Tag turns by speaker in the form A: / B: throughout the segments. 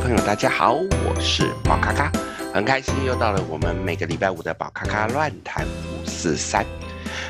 A: 朋友，大家好，我是宝咔咔，很开心又到了我们每个礼拜五的宝咔咔乱谈五四三。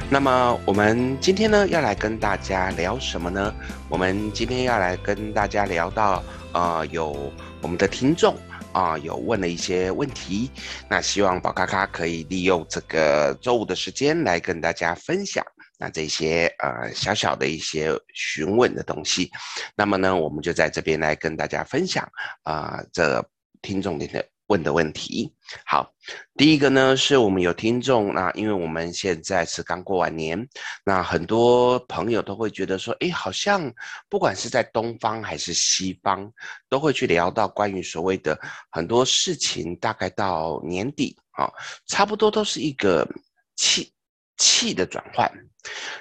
A: 那么我们今天呢要来跟大家聊什么呢？我们今天要来跟大家聊到，呃，有我们的听众啊、有问了一些问题，那希望宝咔咔可以利用这个周五的时间来跟大家分享。那这些呃小小的一些询问的东西，那么呢，我们就在这边来跟大家分享啊、呃，这听众的问的问题。好，第一个呢是我们有听众，那因为我们现在是刚过完年，那很多朋友都会觉得说，哎，好像不管是在东方还是西方，都会去聊到关于所谓的很多事情，大概到年底啊、差不多都是一个气气的转换。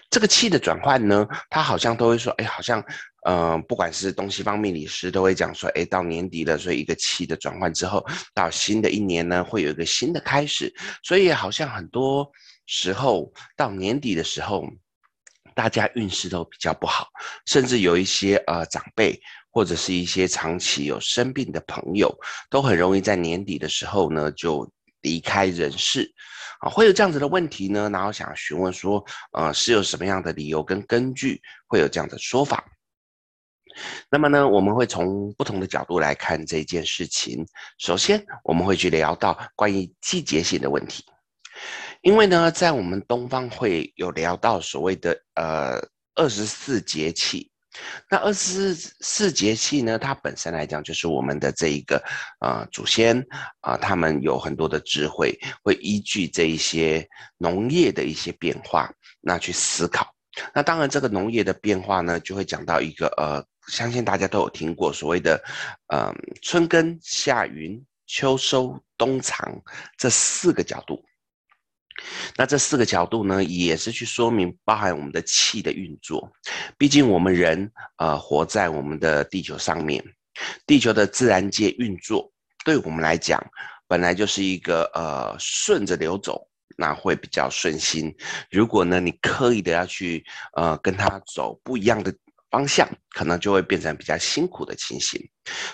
A: 这个气的转换呢，他好像都会说，哎，好像，嗯、不管是东西方命理师都会讲说，哎，到年底了，所以一个气的转换之后，到新的一年呢，会有一个新的开始，所以好像很多时候到年底的时候，大家运势都比较不好，甚至有一些呃长辈或者是一些长期有生病的朋友，都很容易在年底的时候呢就离开人世。啊，会有这样子的问题呢？然后想询问说，呃，是有什么样的理由跟根据会有这样的说法？那么呢，我们会从不同的角度来看这件事情。首先，我们会去聊到关于季节性的问题，因为呢，在我们东方会有聊到所谓的呃二十四节气。那二十四节气呢，它本身来讲就是我们的这一个呃祖先啊、他们有很多的智慧，会依据这一些农业的一些变化，那去思考。那当然，这个农业的变化呢，就会讲到一个呃，相信大家都有听过所谓的呃春耕、夏耘、秋收、冬藏这四个角度。那这四个角度呢，也是去说明包含我们的气的运作。毕竟我们人呃活在我们的地球上面，地球的自然界运作，对我们来讲本来就是一个呃顺着流走，那会比较顺心。如果呢你刻意的要去呃跟它走不一样的方向，可能就会变成比较辛苦的情形。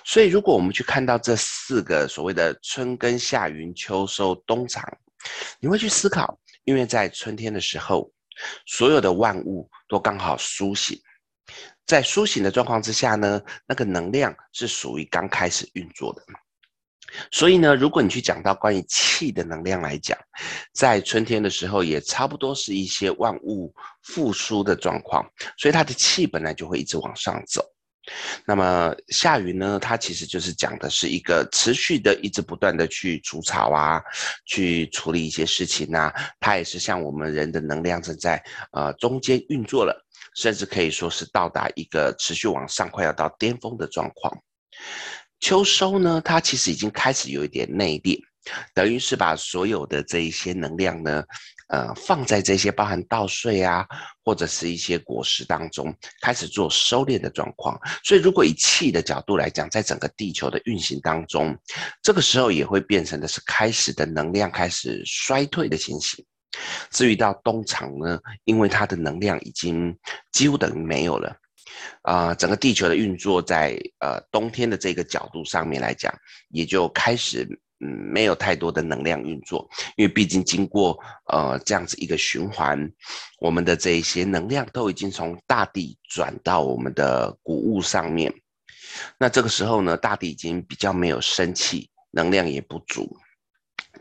A: 所以如果我们去看到这四个所谓的春耕、夏耘、秋收、冬藏。你会去思考，因为在春天的时候，所有的万物都刚好苏醒，在苏醒的状况之下呢，那个能量是属于刚开始运作的。所以呢，如果你去讲到关于气的能量来讲，在春天的时候也差不多是一些万物复苏的状况，所以它的气本来就会一直往上走。那么夏雨呢，它其实就是讲的是一个持续的、一直不断的去除草啊，去处理一些事情、啊。它也是像我们人的能量正在呃中间运作了，甚至可以说是到达一个持续往上，快要到巅峰的状况。秋收呢，它其实已经开始有一点内敛，等于是把所有的这一些能量呢。呃，放在这些包含稻穗啊，或者是一些果实当中，开始做收敛的状况。所以，如果以气的角度来讲，在整个地球的运行当中，这个时候也会变成的是开始的能量开始衰退的情形。至于到冬藏呢，因为它的能量已经几乎等于没有了，啊、整个地球的运作在呃冬天的这个角度上面来讲，也就开始。嗯，没有太多的能量运作，因为毕竟经过呃这样子一个循环，我们的这一些能量都已经从大地转到我们的谷物上面。那这个时候呢，大地已经比较没有生气，能量也不足，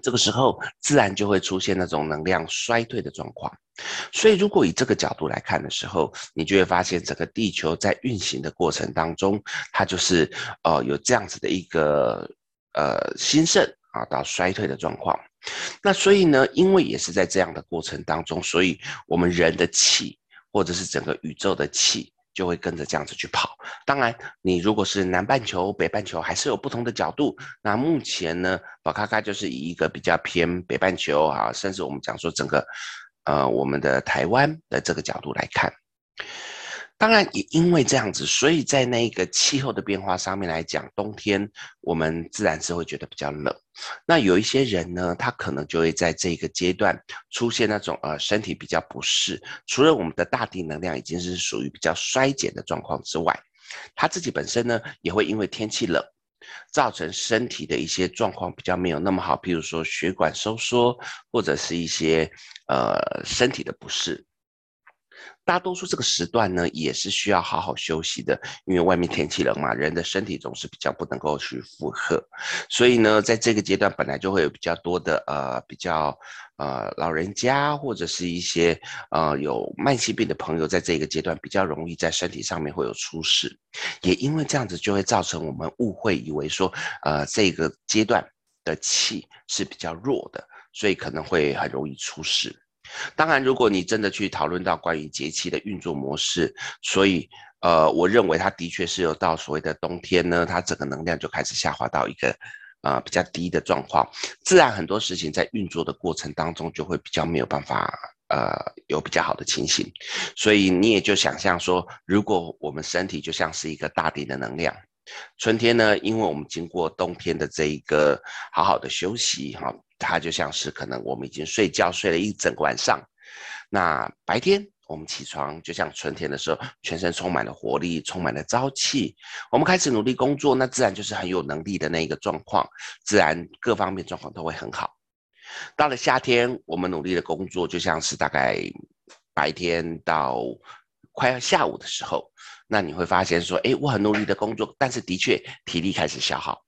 A: 这个时候自然就会出现那种能量衰退的状况。所以，如果以这个角度来看的时候，你就会发现整个地球在运行的过程当中，它就是呃有这样子的一个。呃，兴盛啊，到衰退的状况，那所以呢，因为也是在这样的过程当中，所以我们人的气或者是整个宇宙的气就会跟着这样子去跑。当然，你如果是南半球、北半球，还是有不同的角度。那目前呢，宝咖咖就是以一个比较偏北半球啊，甚至我们讲说整个呃我们的台湾的这个角度来看。当然，也因为这样子，所以在那个气候的变化上面来讲，冬天我们自然是会觉得比较冷。那有一些人呢，他可能就会在这个阶段出现那种呃身体比较不适。除了我们的大地能量已经是属于比较衰减的状况之外，他自己本身呢也会因为天气冷，造成身体的一些状况比较没有那么好，譬如说血管收缩，或者是一些呃身体的不适。大多数这个时段呢，也是需要好好休息的，因为外面天气冷嘛，人的身体总是比较不能够去负荷，所以呢，在这个阶段本来就会有比较多的呃比较呃老人家或者是一些呃有慢性病的朋友，在这个阶段比较容易在身体上面会有出事，也因为这样子就会造成我们误会以为说呃这个阶段的气是比较弱的，所以可能会很容易出事。当然，如果你真的去讨论到关于节气的运作模式，所以，呃，我认为它的确是有到所谓的冬天呢，它整个能量就开始下滑到一个，呃，比较低的状况，自然很多事情在运作的过程当中就会比较没有办法，呃，有比较好的情形，所以你也就想象说，如果我们身体就像是一个大地的能量，春天呢，因为我们经过冬天的这一个好好的休息，哈。它就像是可能我们已经睡觉睡了一整个晚上，那白天我们起床，就像春天的时候，全身充满了活力，充满了朝气。我们开始努力工作，那自然就是很有能力的那一个状况，自然各方面状况都会很好。到了夏天，我们努力的工作，就像是大概白天到快要下午的时候，那你会发现说，哎，我很努力的工作，但是的确体力开始消耗。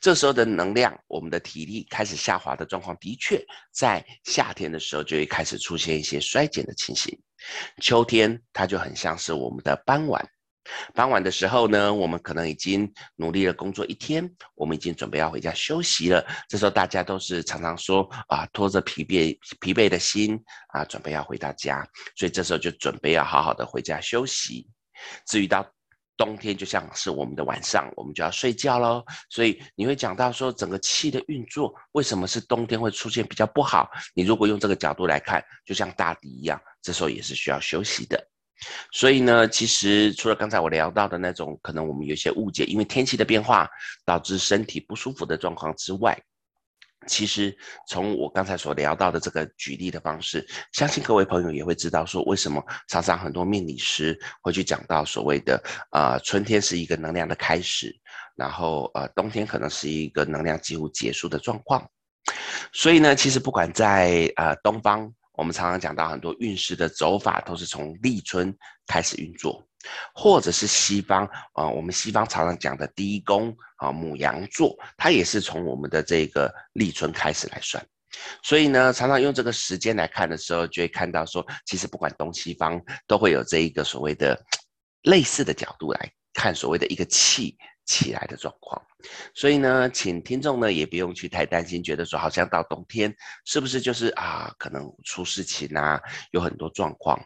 A: 这时候的能量，我们的体力开始下滑的状况，的确在夏天的时候就会开始出现一些衰减的情形。秋天它就很像是我们的傍晚，傍晚的时候呢，我们可能已经努力了工作一天，我们已经准备要回家休息了。这时候大家都是常常说啊，拖着疲惫疲惫的心啊，准备要回到家，所以这时候就准备要好好的回家休息。至于到冬天就像是我们的晚上，我们就要睡觉喽。所以你会讲到说，整个气的运作为什么是冬天会出现比较不好？你如果用这个角度来看，就像大地一样，这时候也是需要休息的。所以呢，其实除了刚才我聊到的那种可能我们有些误解，因为天气的变化导致身体不舒服的状况之外。其实从我刚才所聊到的这个举例的方式，相信各位朋友也会知道说，为什么常常很多命理师会去讲到所谓的呃春天是一个能量的开始，然后呃冬天可能是一个能量几乎结束的状况。所以呢，其实不管在呃东方，我们常常讲到很多运势的走法都是从立春开始运作。或者是西方啊、我们西方常常讲的第一宫啊，母羊座，它也是从我们的这个立春开始来算。所以呢，常常用这个时间来看的时候，就会看到说，其实不管东西方，都会有这一个所谓的类似的角度来看所谓的一个气起来的状况。所以呢，请听众呢也不用去太担心，觉得说好像到冬天是不是就是啊，可能出事情啊，有很多状况。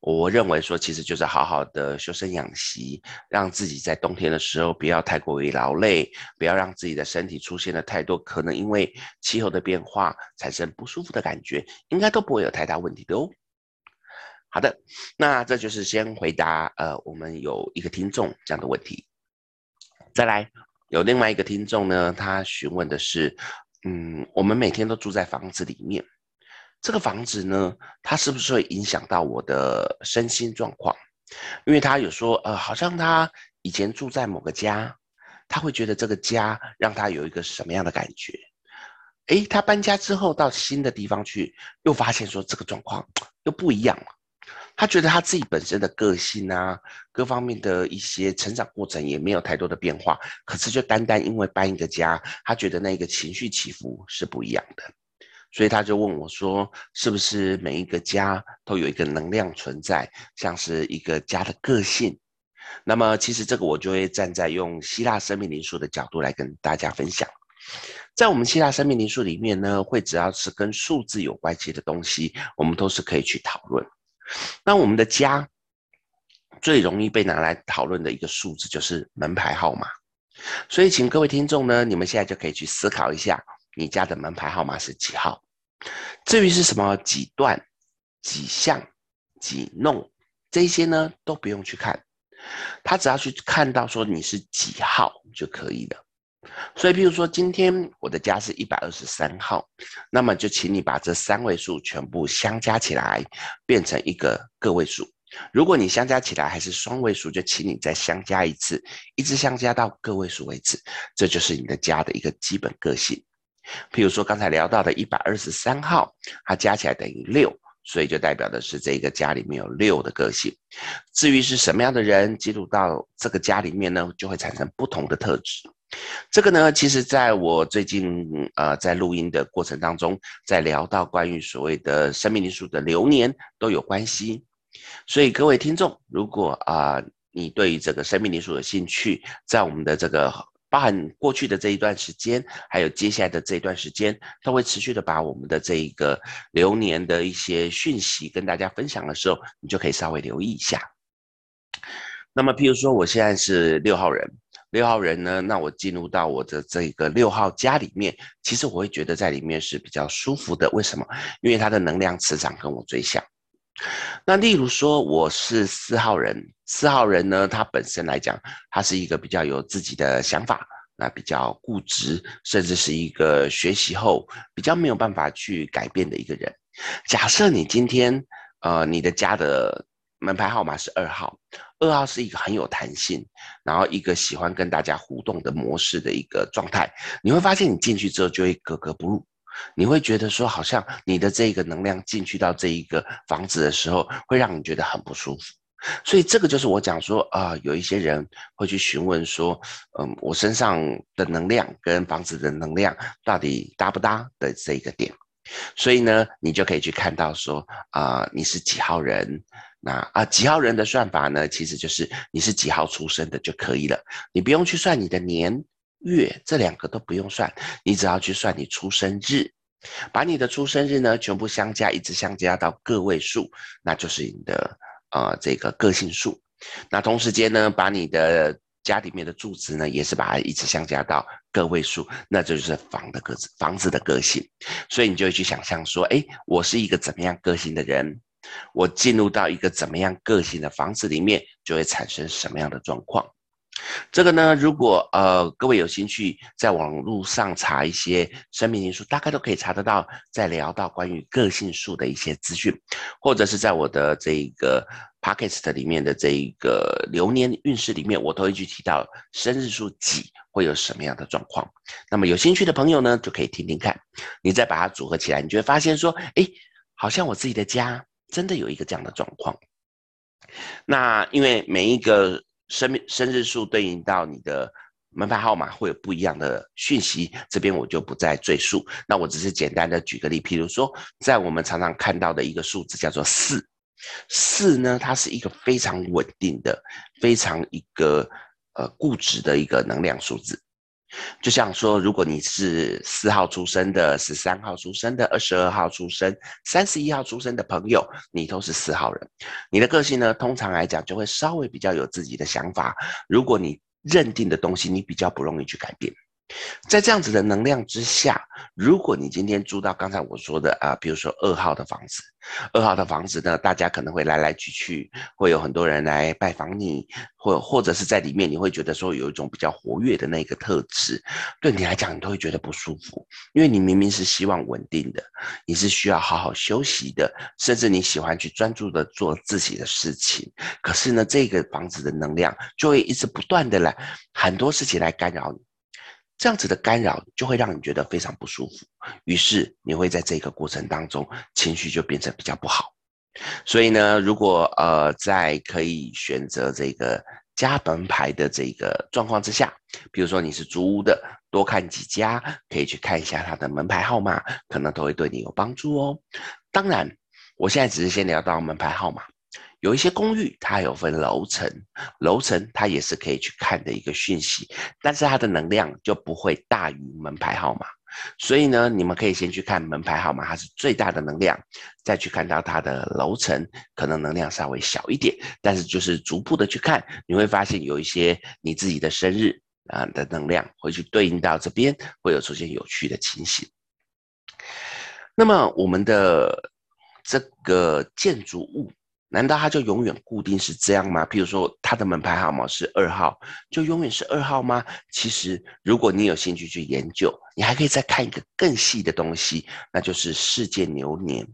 A: 我认为说，其实就是好好的修身养息，让自己在冬天的时候不要太过于劳累，不要让自己的身体出现了太多可能因为气候的变化产生不舒服的感觉，应该都不会有太大问题的哦。好的，那这就是先回答呃，我们有一个听众这样的问题。再来，有另外一个听众呢，他询问的是，嗯，我们每天都住在房子里面。这个房子呢，它是不是会影响到我的身心状况？因为他有说，呃，好像他以前住在某个家，他会觉得这个家让他有一个什么样的感觉？诶，他搬家之后到新的地方去，又发现说这个状况又不一样了。他觉得他自己本身的个性啊，各方面的一些成长过程也没有太多的变化，可是就单单因为搬一个家，他觉得那个情绪起伏是不一样的。所以他就问我说：“是不是每一个家都有一个能量存在，像是一个家的个性？”那么，其实这个我就会站在用希腊生命灵数的角度来跟大家分享。在我们希腊生命灵数里面呢，会只要是跟数字有关系的东西，我们都是可以去讨论。那我们的家最容易被拿来讨论的一个数字就是门牌号码。所以，请各位听众呢，你们现在就可以去思考一下。你家的门牌号码是几号？至于是什么几段、几巷、几弄这些呢，都不用去看，他只要去看到说你是几号就可以了。所以，比如说今天我的家是一百二十三号，那么就请你把这三位数全部相加起来，变成一个个位数，如果你相加起来还是双位数，就请你再相加一次，一直相加到个位数为止。这就是你的家的一个基本个性。譬如说刚才聊到的一百二十三号，它加起来等于六，所以就代表的是这个家里面有六的个性。至于是什么样的人进入到这个家里面呢，就会产生不同的特质。这个呢，其实在我最近呃在录音的过程当中，在聊到关于所谓的生命灵数的流年都有关系。所以各位听众，如果啊、你对于这个生命灵数有兴趣，在我们的这个包含过去的这一段时间，还有接下来的这一段时间，都会持续的把我们的这一个流年的一些讯息跟大家分享的时候，你就可以稍微留意一下。那么，譬如说我现在是六号人，六号人呢，那我进入到我的这个六号家里面，其实我会觉得在里面是比较舒服的。为什么？因为它的能量磁场跟我最像。那例如说我是四号人，四号人呢，他本身来讲，他是一个比较有自己的想法，那比较固执，甚至是一个学习后比较没有办法去改变的一个人。假设你今天，呃，你的家的门牌号码是二号，二号是一个很有弹性，然后一个喜欢跟大家互动的模式的一个状态，你会发现你进去之后就会格格不入。你会觉得说，好像你的这个能量进去到这一个房子的时候，会让你觉得很不舒服。所以这个就是我讲说啊、有一些人会去询问说，嗯，我身上的能量跟房子的能量到底搭不搭的这一个点。所以呢，你就可以去看到说，啊、你是几号人？那啊、几号人的算法呢，其实就是你是几号出生的就可以了，你不用去算你的年。月这两个都不用算，你只要去算你出生日，把你的出生日呢全部相加，一直相加到个位数，那就是你的呃这个个性数。那同时间呢，把你的家里面的住址呢也是把它一直相加到个位数，那就是房的个子房子的个性。所以你就会去想象说，哎，我是一个怎么样个性的人，我进入到一个怎么样个性的房子里面，就会产生什么样的状况。这个呢，如果呃各位有兴趣，在网络上查一些生命灵数，大概都可以查得到。在聊到关于个性数的一些资讯，或者是在我的这个 podcast 里面的这一个流年运势里面，我都会去提到生日数几会有什么样的状况。那么有兴趣的朋友呢，就可以听听看。你再把它组合起来，你就会发现说，哎，好像我自己的家真的有一个这样的状况。那因为每一个。生命生日数对应到你的门牌号码会有不一样的讯息，这边我就不再赘述。那我只是简单的举个例，譬如说，在我们常常看到的一个数字叫做四，四呢，它是一个非常稳定的、非常一个呃固执的一个能量数字。就像说，如果你是四号出生的、十三号出生的、二十二号出生、三十一号出生的朋友，你都是四号人。你的个性呢，通常来讲就会稍微比较有自己的想法。如果你认定的东西，你比较不容易去改变。在这样子的能量之下，如果你今天住到刚才我说的啊，比如说二号的房子，二号的房子呢，大家可能会来来去去，会有很多人来拜访你，或或者是在里面，你会觉得说有一种比较活跃的那个特质，对你来讲，你都会觉得不舒服，因为你明明是希望稳定的，你是需要好好休息的，甚至你喜欢去专注的做自己的事情，可是呢，这个房子的能量就会一直不断的来很多事情来干扰你。这样子的干扰就会让你觉得非常不舒服，于是你会在这个过程当中情绪就变成比较不好。所以呢，如果呃在可以选择这个家门牌的这个状况之下，比如说你是租屋的，多看几家，可以去看一下它的门牌号码，可能都会对你有帮助哦。当然，我现在只是先聊到门牌号码。有一些公寓，它有分楼层，楼层它也是可以去看的一个讯息，但是它的能量就不会大于门牌号码。所以呢，你们可以先去看门牌号码，它是最大的能量，再去看到它的楼层，可能能量稍微小一点，但是就是逐步的去看，你会发现有一些你自己的生日啊的能量会去对应到这边，会有出现有趣的情形。那么我们的这个建筑物。难道它就永远固定是这样吗？譬如说，它的门牌号码是二号，就永远是二号吗？其实，如果你有兴趣去研究，你还可以再看一个更细的东西，那就是世界流年。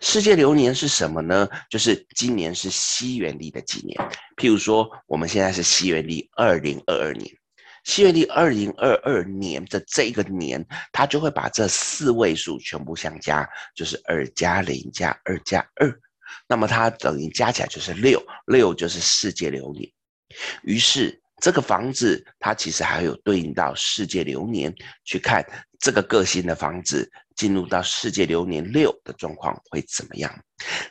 A: 世界流年是什么呢？就是今年是西元历的几年？譬如说，我们现在是西元历二零二二年，西元历二零二二年的这个年，它就会把这四位数全部相加，就是二加零加二加二，那么它等于加起来就是六，六就是世界流年。于是这个房子它其实还有对应到世界流年，去看这个个性的房子。进入到世界流年六的状况会怎么样？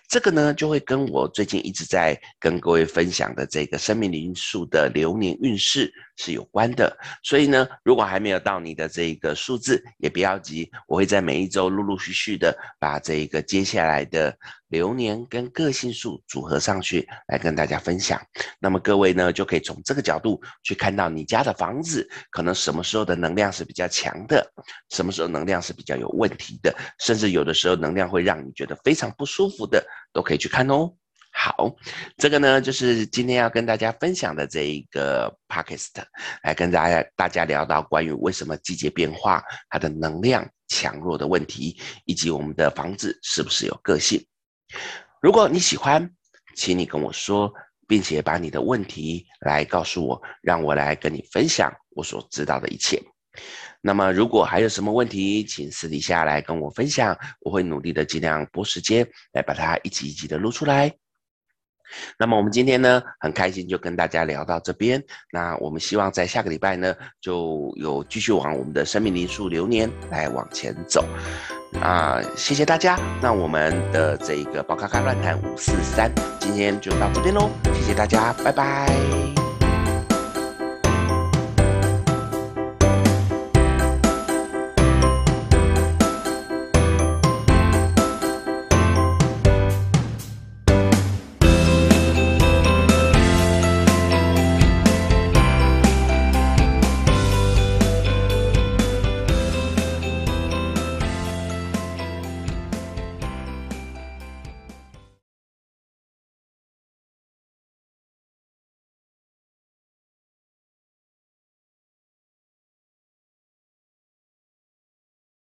A: 这个呢，就会跟我最近一直在跟各位分享的这个生命灵数的流年运势是有关的。所以呢，如果还没有到你的这个数字，也不要急，我会在每一周陆陆续续的把这个接下来的流年跟个性数组合上去，来跟大家分享。那么各位呢，就可以从这个角度去看到你家的房子可能什么时候的能量是比较强的，什么时候能量是比较有问题的，甚至有的时候能量会让你觉得非常不舒服的。都可以去看哦。好，这个呢，就是今天要跟大家分享的这一个 podcast，来跟大家大家聊到关于为什么季节变化它的能量强弱的问题，以及我们的房子是不是有个性。如果你喜欢，请你跟我说，并且把你的问题来告诉我，让我来跟你分享我所知道的一切。那么，如果还有什么问题，请私底下来跟我分享，我会努力的尽量拨时间来把它一集一集的录出来。那么我们今天呢，很开心就跟大家聊到这边。那我们希望在下个礼拜呢，就有继续往我们的生命灵数流年来往前走。啊，谢谢大家。那我们的这个宝咖咖乱谈五四三，今天就到这边喽。谢谢大家，拜拜。